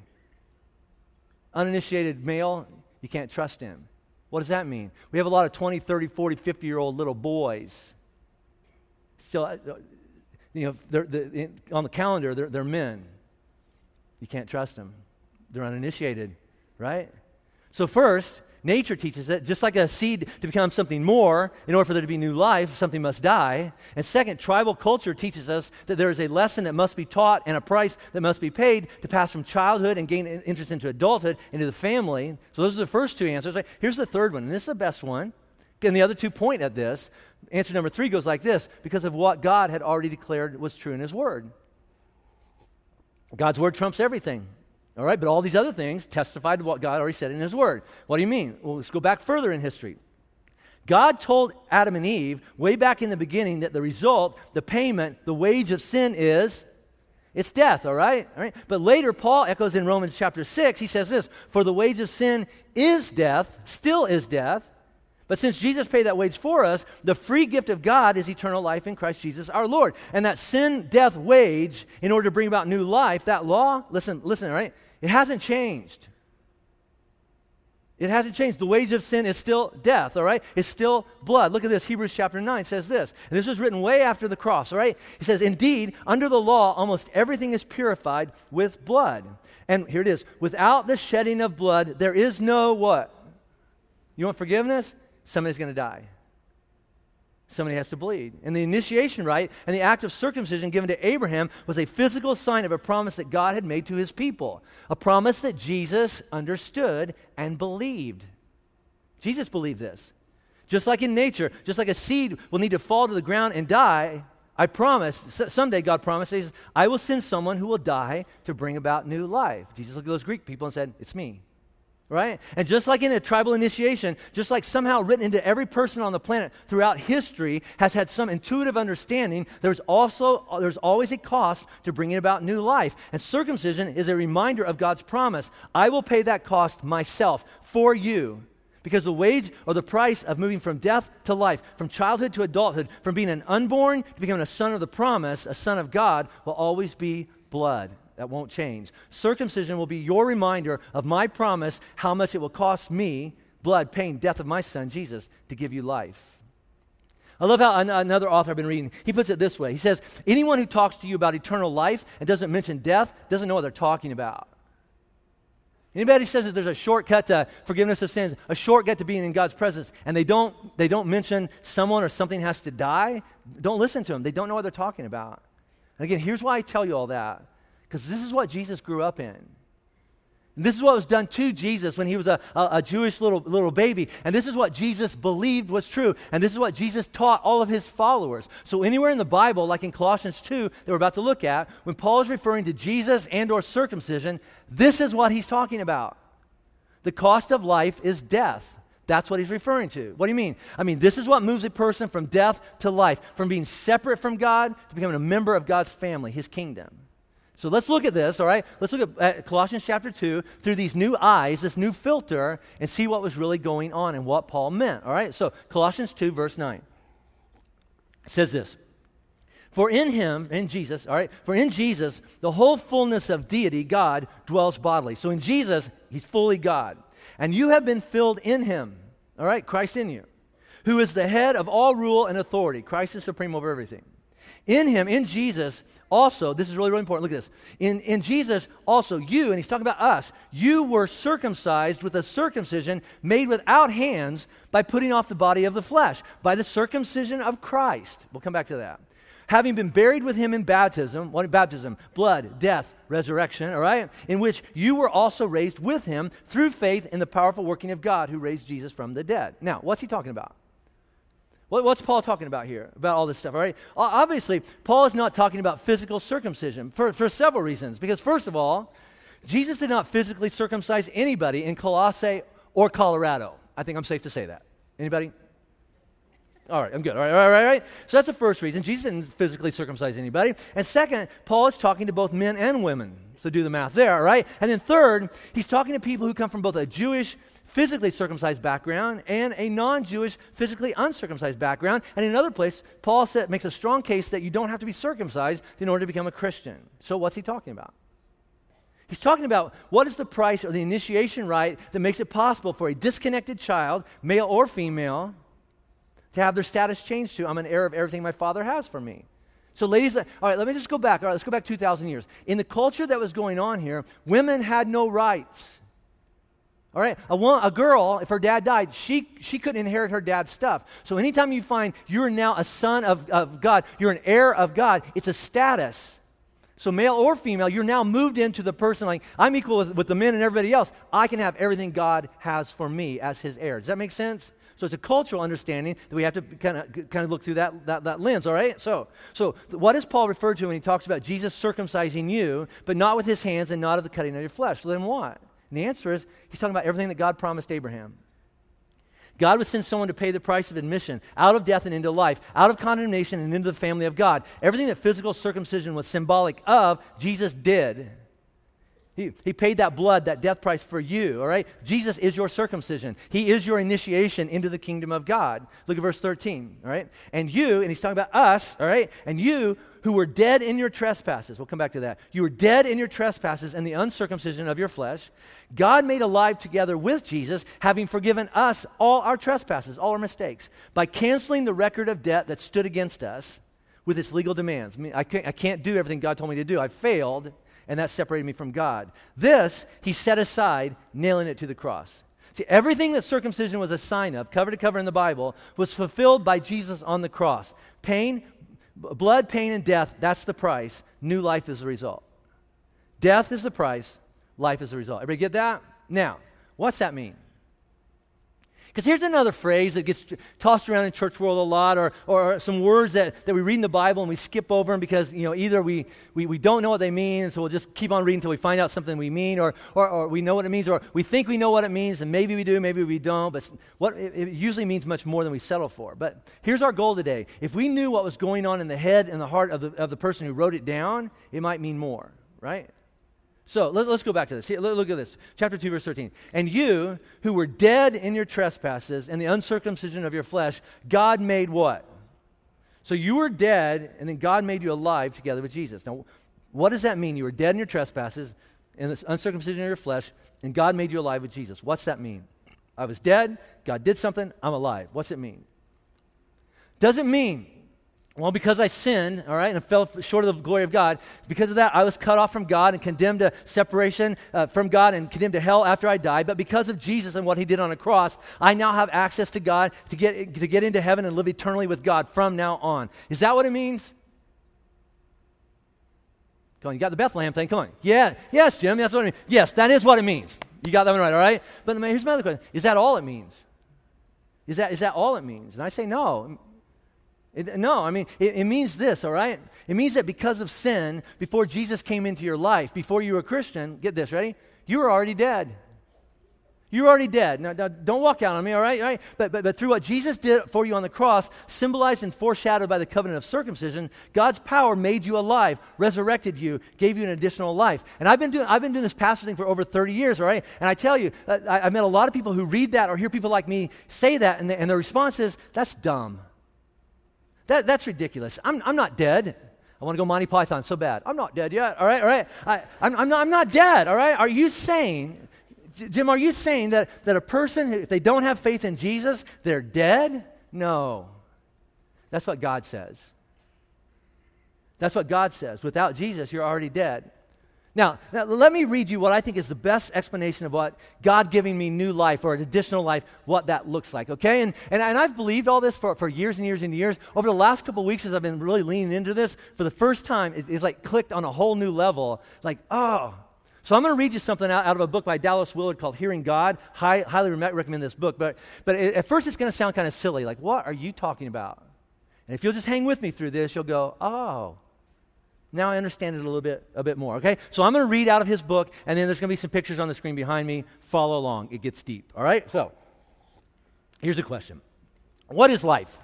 Uninitiated male, you can't trust him. What does that mean? We have a lot of 20, 30, 40, 50 year old little boys. Still, uh, you know, they're, they're, on the calendar, they're, they're men. You can't trust them. They're uninitiated, right? So, first, Nature teaches that just like a seed to become something more, in order for there to be new life, something must die. And second, tribal culture teaches us that there is a lesson that must be taught and a price that must be paid to pass from childhood and gain interest into adulthood into the family. So those are the first two answers. Here's the third one, and this is the best one. And the other two point at this. Answer number three goes like this because of what God had already declared was true in His Word. God's Word trumps everything. All right, but all these other things testified to what God already said in His Word. What do you mean? Well, let's go back further in history. God told Adam and Eve way back in the beginning that the result, the payment, the wage of sin is it's death, all right? All right? But later Paul echoes in Romans chapter 6, he says this, for the wage of sin is death, still is death. But since Jesus paid that wage for us, the free gift of God is eternal life in Christ Jesus our Lord. And that sin death wage, in order to bring about new life, that law, listen, listen, all right? It hasn't changed. It hasn't changed. The wage of sin is still death, all right? It's still blood. Look at this. Hebrews chapter 9 says this. And this was written way after the cross, all right? He says, Indeed, under the law, almost everything is purified with blood. And here it is. Without the shedding of blood, there is no what? You want forgiveness? Somebody's going to die somebody has to bleed. And the initiation rite and the act of circumcision given to Abraham was a physical sign of a promise that God had made to his people, a promise that Jesus understood and believed. Jesus believed this. Just like in nature, just like a seed will need to fall to the ground and die, I promise, someday God promises, I will send someone who will die to bring about new life. Jesus looked at those Greek people and said, It's me right? And just like in a tribal initiation, just like somehow written into every person on the planet throughout history has had some intuitive understanding, there's also there's always a cost to bringing about new life. And circumcision is a reminder of God's promise. I will pay that cost myself for you. Because the wage or the price of moving from death to life, from childhood to adulthood, from being an unborn to becoming a son of the promise, a son of God, will always be blood. That won't change. Circumcision will be your reminder of my promise, how much it will cost me, blood, pain, death of my son, Jesus, to give you life. I love how another author I've been reading, he puts it this way. He says, Anyone who talks to you about eternal life and doesn't mention death doesn't know what they're talking about. Anybody says that there's a shortcut to forgiveness of sins, a shortcut to being in God's presence, and they don't, they don't mention someone or something has to die, don't listen to them. They don't know what they're talking about. And again, here's why I tell you all that. Because this is what Jesus grew up in. And this is what was done to Jesus when he was a, a, a, Jewish little, little baby. And this is what Jesus believed was true. And this is what Jesus taught all of his followers. So anywhere in the Bible, like in Colossians 2 that we're about to look at, when Paul is referring to Jesus and or circumcision, this is what he's talking about. The cost of life is death. That's what he's referring to. What do you mean? I mean, this is what moves a person from death to life, from being separate from God to becoming a member of God's family, his kingdom. So let's look at this, all right? Let's look at, Colossians chapter 2 through these new eyes, this new filter, and see what was really going on and what Paul meant, all right? So Colossians 2, verse 9 says this For in him, in Jesus, all right, for in Jesus, the whole fullness of deity, God, dwells bodily. So in Jesus, he's fully God. And you have been filled in him, all right, Christ in you, who is the head of all rule and authority. Christ is supreme over everything. In him, in Jesus, also, this is really, really important. Look at this. In, in Jesus, also, you, and he's talking about us, you were circumcised with a circumcision made without hands by putting off the body of the flesh, by the circumcision of Christ. We'll come back to that. Having been buried with him in baptism, what baptism? Blood, death, resurrection, all right? In which you were also raised with him through faith in the powerful working of God who raised Jesus from the dead. Now, what's he talking about? What's Paul talking about here, about all this stuff, all right? Obviously, Paul is not talking about physical circumcision for, for several reasons. Because, first of all, Jesus did not physically circumcise anybody in Colossae or Colorado. I think I'm safe to say that. Anybody? All right, I'm good. All right, all right, all right. So that's the first reason. Jesus didn't physically circumcise anybody. And second, Paul is talking to both men and women. So do the math there, all right? And then third, he's talking to people who come from both a Jewish physically circumcised background and a non Jewish, physically uncircumcised background. And in another place, Paul said, makes a strong case that you don't have to be circumcised in order to become a Christian. So, what's he talking about? He's talking about what is the price or the initiation rite that makes it possible for a disconnected child, male or female, to have their status changed to I'm an heir of everything my father has for me. So, ladies, all right, let me just go back. All right, let's go back 2,000 years. In the culture that was going on here, women had no rights. All right, a, one, a girl, if her dad died, she, she couldn't inherit her dad's stuff. So anytime you find you're now a son of, of God, you're an heir of God, it's a status. So male or female, you're now moved into the person like, I'm equal with, with the men and everybody else. I can have everything God has for me as his heir. Does that make sense? So it's a cultural understanding that we have to kind of kind of look through that, that, that lens, all right? So, so what does Paul refer to when he talks about Jesus circumcising you, but not with his hands and not of the cutting of your flesh? Then what? And the answer is he's talking about everything that God promised Abraham. God would send someone to pay the price of admission out of death and into life, out of condemnation and into the family of God. Everything that physical circumcision was symbolic of, Jesus did. He, he paid that blood, that death price for you, all right? Jesus is your circumcision. He is your initiation into the kingdom of God. Look at verse 13, all right? And you, and he's talking about us, all right? And you who were dead in your trespasses, we'll come back to that. You were dead in your trespasses and the uncircumcision of your flesh. God made alive together with Jesus, having forgiven us all our trespasses, all our mistakes, by canceling the record of debt that stood against us with its legal demands. I, mean, I, can't, I can't do everything God told me to do. I failed, and that separated me from God. This, he set aside, nailing it to the cross. See, everything that circumcision was a sign of, cover to cover in the Bible, was fulfilled by Jesus on the cross. Pain, blood, pain, and death, that's the price. New life is the result. Death is the price, life is the result. Everybody get that? Now, what's that mean? Because here's another phrase that gets tossed around in church world a lot, or, or some words that, that we read in the Bible and we skip over them because, you know, either we, we, we don't know what they mean, and so we'll just keep on reading until we find out something we mean, or, or, or we know what it means, or we think we know what it means, and maybe we do, maybe we don't, but what, it, it usually means much more than we settle for. But here's our goal today. If we knew what was going on in the head and the heart of the, of the person who wrote it down, it might mean more, right? So let, us go back to this. See, look at this. Chapter 2, verse 13. And you, who were dead in your trespasses and the uncircumcision of your flesh, God made what? So you were dead, and then God made you alive together with Jesus. Now, what does that mean? You were dead in your trespasses and the uncircumcision of your flesh, and God made you alive with Jesus. What's that mean? I was dead, God did something, I'm alive. What's it mean? Does it mean well, because I sinned, all right, and fell short of the glory of God, because of that, I was cut off from God and condemned to separation uh, from God and condemned to hell after I died. But because of Jesus and what he did on the cross, I now have access to God to get, to get into heaven and live eternally with God from now on. Is that what it means? Come on, you got the Bethlehem thing. Come on. Yeah, yes, Jim, that's what it means. Yes, that is what it means. You got that one right, all right? But here's my other question Is that all it means? Is that, is that all it means? And I say no. It, no, I mean, it, it, means this, all right? It means that because of sin, before Jesus came into your life, before you were a Christian, get this, ready? You were already dead. You were already dead. Now, now don't walk out on me, all right? All right? But, but, but through what Jesus did for you on the cross, symbolized and foreshadowed by the covenant of circumcision, God's power made you alive, resurrected you, gave you an additional life. And I've been doing, I've been doing this pastor thing for over 30 years, all right? And I tell you, uh, I, have met a lot of people who read that or hear people like me say that, and, the, and their response is, that's dumb. That, that's ridiculous. I'm, I'm not dead. I want to go Monty Python so bad. I'm not dead yet. All right, all right. I, I'm, I'm, not, I'm not dead. All right. Are you saying, Jim, are you saying that, that a person, if they don't have faith in Jesus, they're dead? No. That's what God says. That's what God says. Without Jesus, you're already dead. Now, now, let me read you what I think is the best explanation of what God giving me new life or an additional life, what that looks like, okay? And, and, and I've believed all this for, for years and years and years. Over the last couple weeks, as I've been really leaning into this, for the first time, it, it's like clicked on a whole new level. Like, oh. So I'm going to read you something out, out of a book by Dallas Willard called Hearing God. High, highly recommend this book. But, but it, at first, it's going to sound kind of silly. Like, what are you talking about? And if you'll just hang with me through this, you'll go, oh. Now I understand it a little bit, a bit more, okay? So I'm going to read out of his book, and then there's going to be some pictures on the screen behind me. Follow along. It gets deep, all right? So here's a question What is life?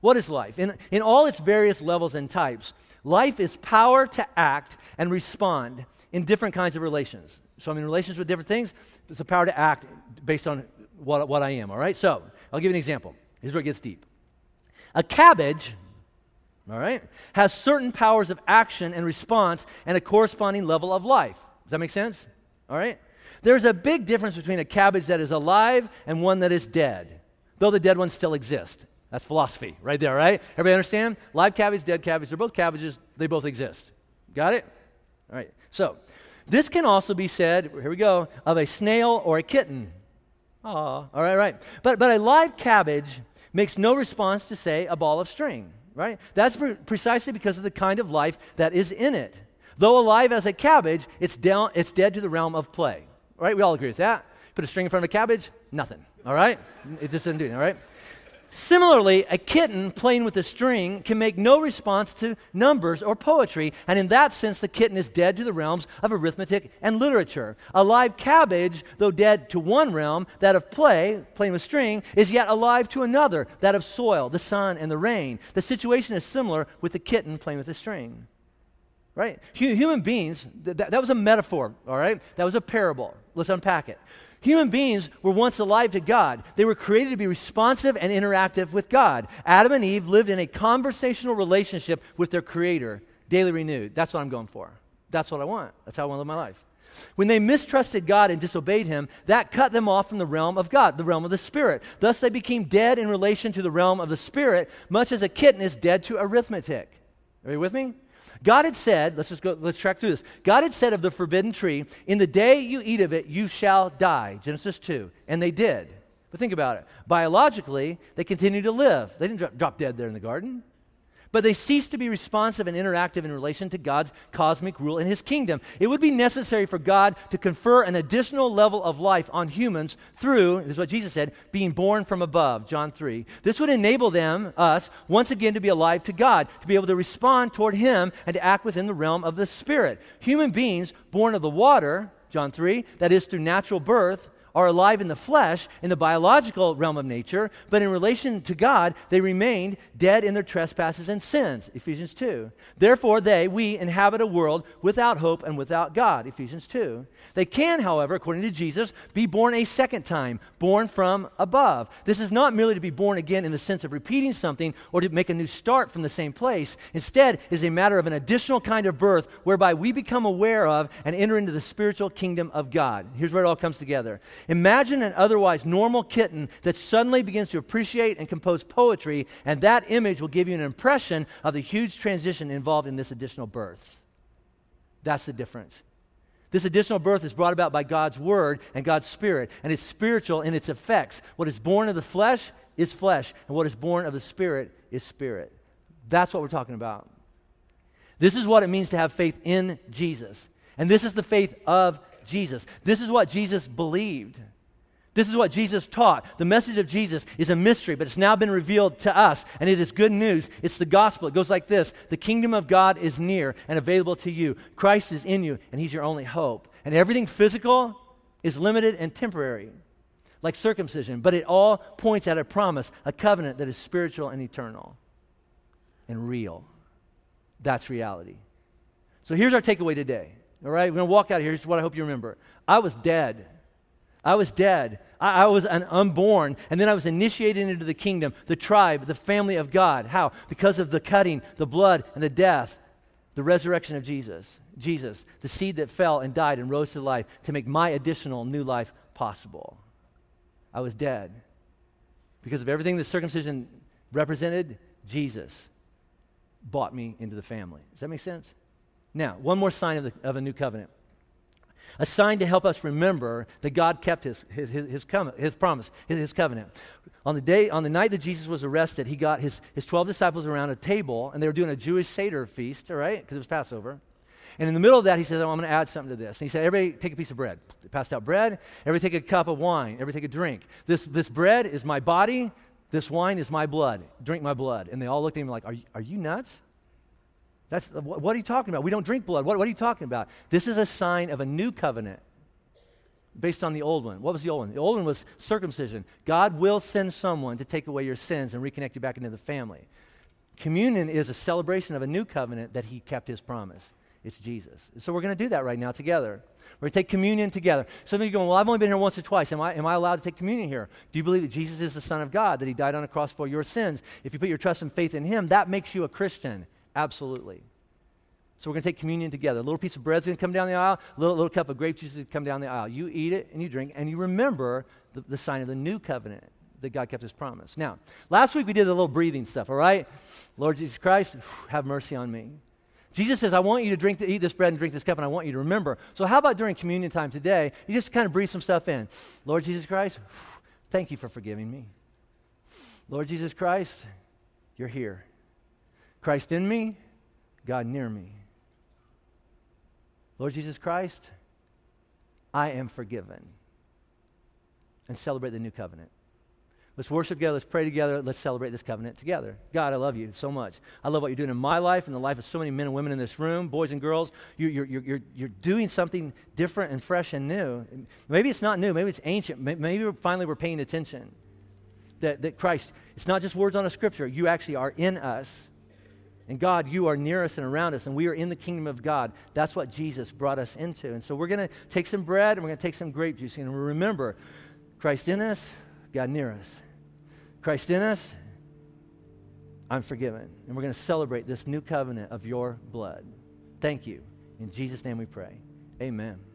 What is life? In, in all its various levels and types, life is power to act and respond in different kinds of relations. So I'm in relations with different things. It's the power to act based on what, what I am, all right? So I'll give you an example. Here's where it gets deep. A cabbage all right, has certain powers of action and response and a corresponding level of life. Does that make sense? All right? There's a big difference between a cabbage that is alive and one that is dead, though the dead ones still exist. That's philosophy right there, right? Everybody understand? Live cabbage, dead cabbage, they're both cabbages, they both exist. Got it? All right. So, this can also be said, here we go, of a snail or a kitten. Aw, all right, right. But, but a live cabbage makes no response to, say, a ball of string right? That's pre- precisely because of the kind of life that is in it. Though alive as a cabbage, it's, down, it's dead to the realm of play, right? We all agree with that. Put a string in front of a cabbage, nothing, all right? It just doesn't do it, all right? Similarly, a kitten playing with a string can make no response to numbers or poetry, and in that sense, the kitten is dead to the realms of arithmetic and literature. A live cabbage, though dead to one realm, that of play, playing with string, is yet alive to another, that of soil, the sun, and the rain. The situation is similar with the kitten playing with a string. Right? Human beings, th- that was a metaphor, all right? That was a parable. Let's unpack it. Human beings were once alive to God. They were created to be responsive and interactive with God. Adam and Eve lived in a conversational relationship with their Creator, daily renewed. That's what I'm going for. That's what I want. That's how I want to live my life. When they mistrusted God and disobeyed Him, that cut them off from the realm of God, the realm of the Spirit. Thus, they became dead in relation to the realm of the Spirit, much as a kitten is dead to arithmetic. Are you with me? God had said, let's just go, let's track through this. God had said of the forbidden tree, in the day you eat of it, you shall die. Genesis 2. And they did. But think about it. Biologically, they continued to live. They didn't drop, drop dead there in the garden but they cease to be responsive and interactive in relation to God's cosmic rule in his kingdom. It would be necessary for God to confer an additional level of life on humans through, this is what Jesus said, being born from above, John 3. This would enable them, us, once again to be alive to God, to be able to respond toward him and to act within the realm of the Spirit. Human beings born of the water, John 3, that is through natural birth, are alive in the flesh, in the biological realm of nature, but in relation to God, they remained dead in their trespasses and sins. Ephesians 2. Therefore, they, we, inhabit a world without hope and without God. Ephesians 2. They can, however, according to Jesus, be born a second time, born from above. This is not merely to be born again in the sense of repeating something or to make a new start from the same place. Instead, it is a matter of an additional kind of birth whereby we become aware of and enter into the spiritual kingdom of God. Here's where it all comes together. Imagine an otherwise normal kitten that suddenly begins to appreciate and compose poetry, and that image will give you an impression of the huge transition involved in this additional birth. That's the difference. This additional birth is brought about by God's word and God's spirit, and it's spiritual in its effects. What is born of the flesh is flesh, and what is born of the spirit is spirit. That's what we're talking about. This is what it means to have faith in Jesus. And this is the faith of Jesus. This is what Jesus believed. This is what Jesus taught. The message of Jesus is a mystery, but it's now been revealed to us, and it is good news. It's the gospel. It goes like this The kingdom of God is near and available to you. Christ is in you, and He's your only hope. And everything physical is limited and temporary, like circumcision, but it all points at a promise, a covenant that is spiritual and eternal and real. That's reality. So here's our takeaway today. All right, we're going to walk out of here. Here's what I hope you remember I was dead. I was dead. I, I, was an unborn. And then I was initiated into the kingdom, the tribe, the family of God. How? Because of the cutting, the blood, and the death, the resurrection of Jesus. Jesus, the seed that fell and died and rose to life to make my additional new life possible. I was dead. Because of everything the circumcision represented, Jesus bought me into the family. Does that make sense? Now, one more sign of, the, of a new covenant. A sign to help us remember that God kept his, his, his, his, com- his promise, his, his covenant. On the, day, on the night that Jesus was arrested, he got his, his 12 disciples around a table, and they were doing a Jewish Seder feast, all right, because it was Passover. And in the middle of that, he says, oh, I'm going to add something to this. And he said, Everybody take a piece of bread. They passed out bread. Everybody take a cup of wine. Everybody take a drink. This, this bread is my body. This wine is my blood. Drink my blood. And they all looked at him like, Are, are you nuts? That's, what, are you talking about? We don't drink blood. What, what are you talking about? This is a sign of a new covenant based on the old one. What was the old one? The old one was circumcision. God will send someone to take away your sins and reconnect you back into the family. Communion is a celebration of a new covenant that he kept his promise. It's Jesus. So we're going to do that right now together. We're going to take communion together. Some of you going, Well, I've only been here once or twice. Am I, am I allowed to take communion here? Do you believe that Jesus is the Son of God, that He died on a cross for your sins? If you put your trust and faith in Him, that makes you a Christian. Absolutely. So we're going to take communion together. A little piece of bread's going to come down the aisle, a little, little cup of grape juice is going to come down the aisle. You eat it and you drink, and you remember the, the sign of the new covenant that God kept his promise. Now, last week we did a little breathing stuff, all right? Lord Jesus Christ, have mercy on me. Jesus says, I want you to drink, eat this bread and drink this cup, and I want you to remember. So, how about during communion time today, you just kind of breathe some stuff in? Lord Jesus Christ, thank you for forgiving me. Lord Jesus Christ, you're here. Christ in me, God near me. Lord Jesus Christ, I am forgiven. And celebrate the new covenant. Let's worship together. Let's pray together. Let's celebrate this covenant together. God, I love you so much. I love what you're doing in my life and the life of so many men and women in this room, boys and girls. You, you're, you're, you're, you're doing something different and fresh and new. Maybe it's not new. Maybe it's ancient. Maybe finally we're paying attention. That, that Christ, it's not just words on a scripture. You actually are in us. And God, you are near us and around us, and we are in the kingdom of God. That's what Jesus brought us into. And so we're going to take some bread and we're going to take some grape juice. And remember, Christ in us, God near us. Christ in us, I'm forgiven. And we're going to celebrate this new covenant of your blood. Thank you. In Jesus' name we pray. Amen.